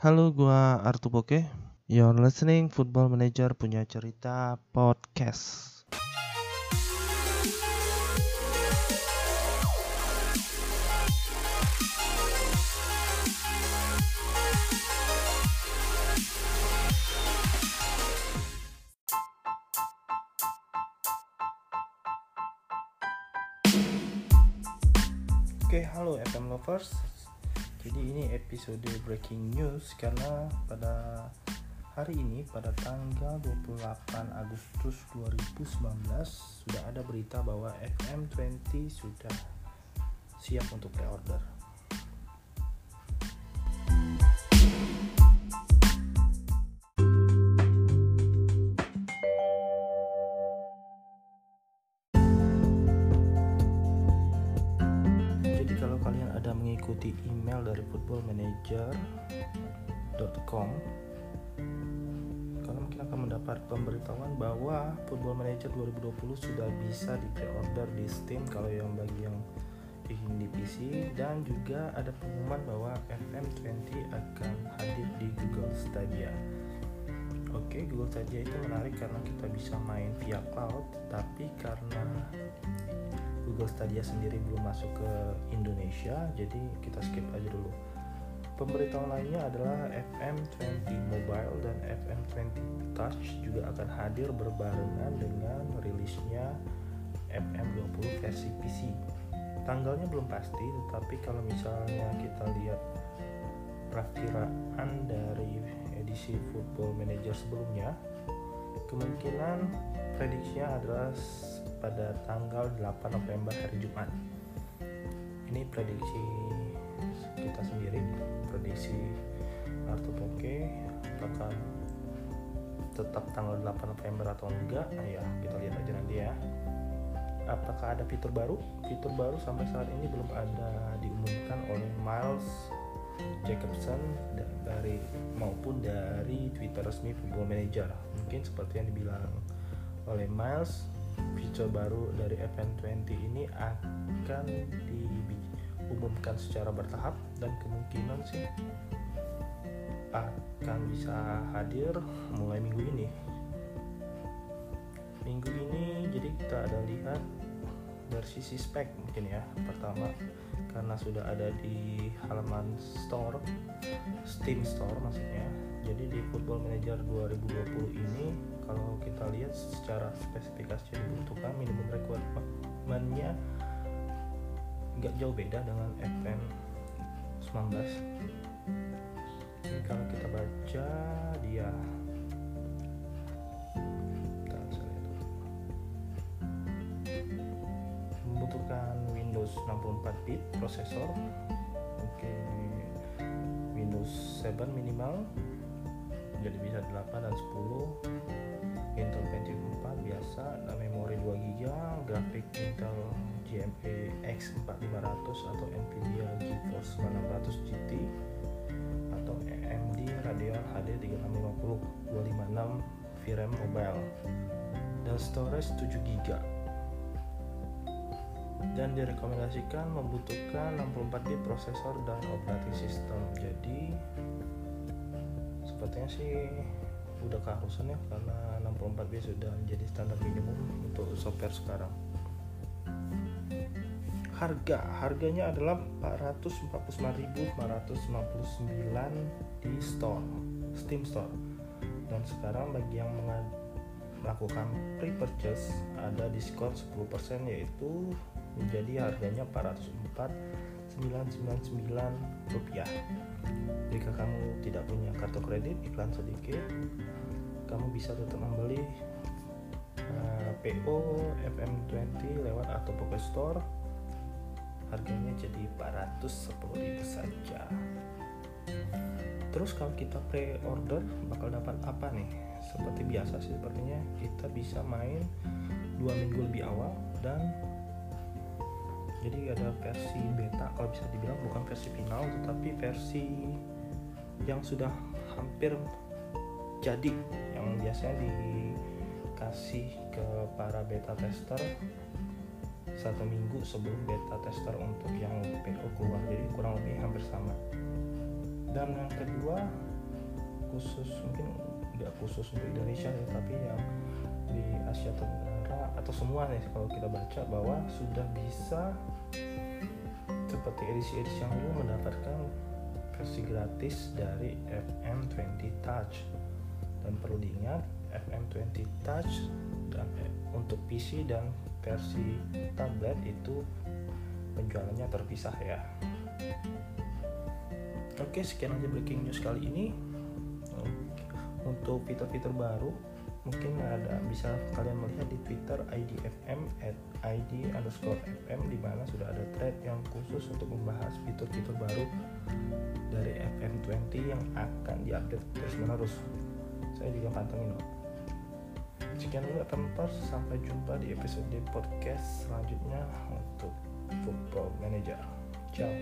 Halo, gua Artu Boke. You're listening Football Manager punya cerita podcast. Oke, halo FM lovers. Jadi ini episode breaking news karena pada hari ini pada tanggal 28 Agustus 2019 sudah ada berita bahwa FM20 sudah siap untuk pre-order. Mengikuti email dari footballmanager.com kalian mungkin akan mendapat pemberitahuan bahwa Football Manager 2020 sudah bisa di pre-order di Steam kalau yang bagi yang ingin di PC dan juga ada pengumuman bahwa FM20 akan hadir di Google Stadia. Oke, Google Stadia itu menarik karena kita bisa main via cloud, tapi karena Google Stadia sendiri belum masuk ke Indonesia, jadi kita skip aja dulu. Pemberitahuan lainnya adalah FM20 Mobile dan FM20 Touch juga akan hadir berbarengan dengan rilisnya FM20 versi PC. Tanggalnya belum pasti, tetapi kalau misalnya kita lihat perakiraan dari edisi Football Manager sebelumnya, kemungkinan prediksinya adalah pada tanggal 8 November hari Jumat. Ini prediksi kita sendiri, prediksi Arto Poke apakah tetap tanggal 8 November atau enggak? Nah ya, kita lihat aja nanti ya. Apakah ada fitur baru? Fitur baru sampai saat ini belum ada diumumkan oleh Miles Jacobson dari maupun dari Twitter resmi Football Manager. Mungkin seperti yang dibilang oleh Miles, fitur baru dari FN20 ini akan diumumkan secara bertahap dan kemungkinan sih akan bisa hadir mulai minggu ini. Minggu ini jadi kita ada lihat dari sisi spek mungkin ya. Pertama karena sudah ada di halaman store Steam Store maksudnya. Jadi di Football Manager 2020 ini kalau kita lihat secara spesifikasi yang dibutuhkan minimum requirement-nya nggak jauh beda dengan FM 19 jadi kalau kita baca dia membutuhkan Windows 64 bit prosesor. Oke Windows 7 minimal. Jadi bisa 8 dan 10 Intel Pentium 4 biasa dan memori 2 GB grafik Intel GMA X4500 atau Nvidia GeForce 900 GT atau AMD Radeon HD 3650 256 VRAM mobile. Dan storage 7 GB dan direkomendasikan membutuhkan 64 bit prosesor dan operating system. Jadi sepertinya sih udah keharusan ya karena 64 bit sudah menjadi standar minimum untuk software sekarang. Harga harganya adalah 449.459 di store Steam Store. Dan sekarang bagi yang melakukan pre-purchase ada diskon 10% yaitu menjadi harganya 404.999 rupiah. Jika kamu tidak punya kartu kredit iklan sedikit kamu bisa tetap membeli uh, PO FM20 lewat atau Poké Store. Harganya jadi 410.000 saja. Terus kalau kita pre-order bakal dapat apa nih? Seperti biasa sih sepertinya kita bisa main dua minggu lebih awal dan jadi ada versi beta kalau bisa dibilang bukan versi final tetapi versi yang sudah hampir jadi yang biasanya dikasih ke para beta tester satu minggu sebelum beta tester untuk yang PO keluar. Jadi kurang lebih hampir sama. Dan yang kedua khusus mungkin nggak khusus untuk Indonesia ya tapi yang di Asia Tenggara atau semua nih kalau kita baca bahwa sudah bisa seperti edisi-edisi yang dulu mendapatkan versi gratis dari FM20 Touch. Dan perlu diingat FM20 Touch dan eh, untuk PC dan versi tablet itu penjualannya terpisah ya. Oke sekian aja breaking news kali ini. Untuk fitur-fitur baru mungkin ada bisa kalian melihat di Twitter IDFM at ID underscore FM di mana sudah ada thread yang khusus untuk membahas fitur-fitur baru dari FM20 yang akan diupdate terus menerus. Saya juga pantengin loh sekian dulu Pempers sampai jumpa di episode podcast selanjutnya untuk Football Manager. Ciao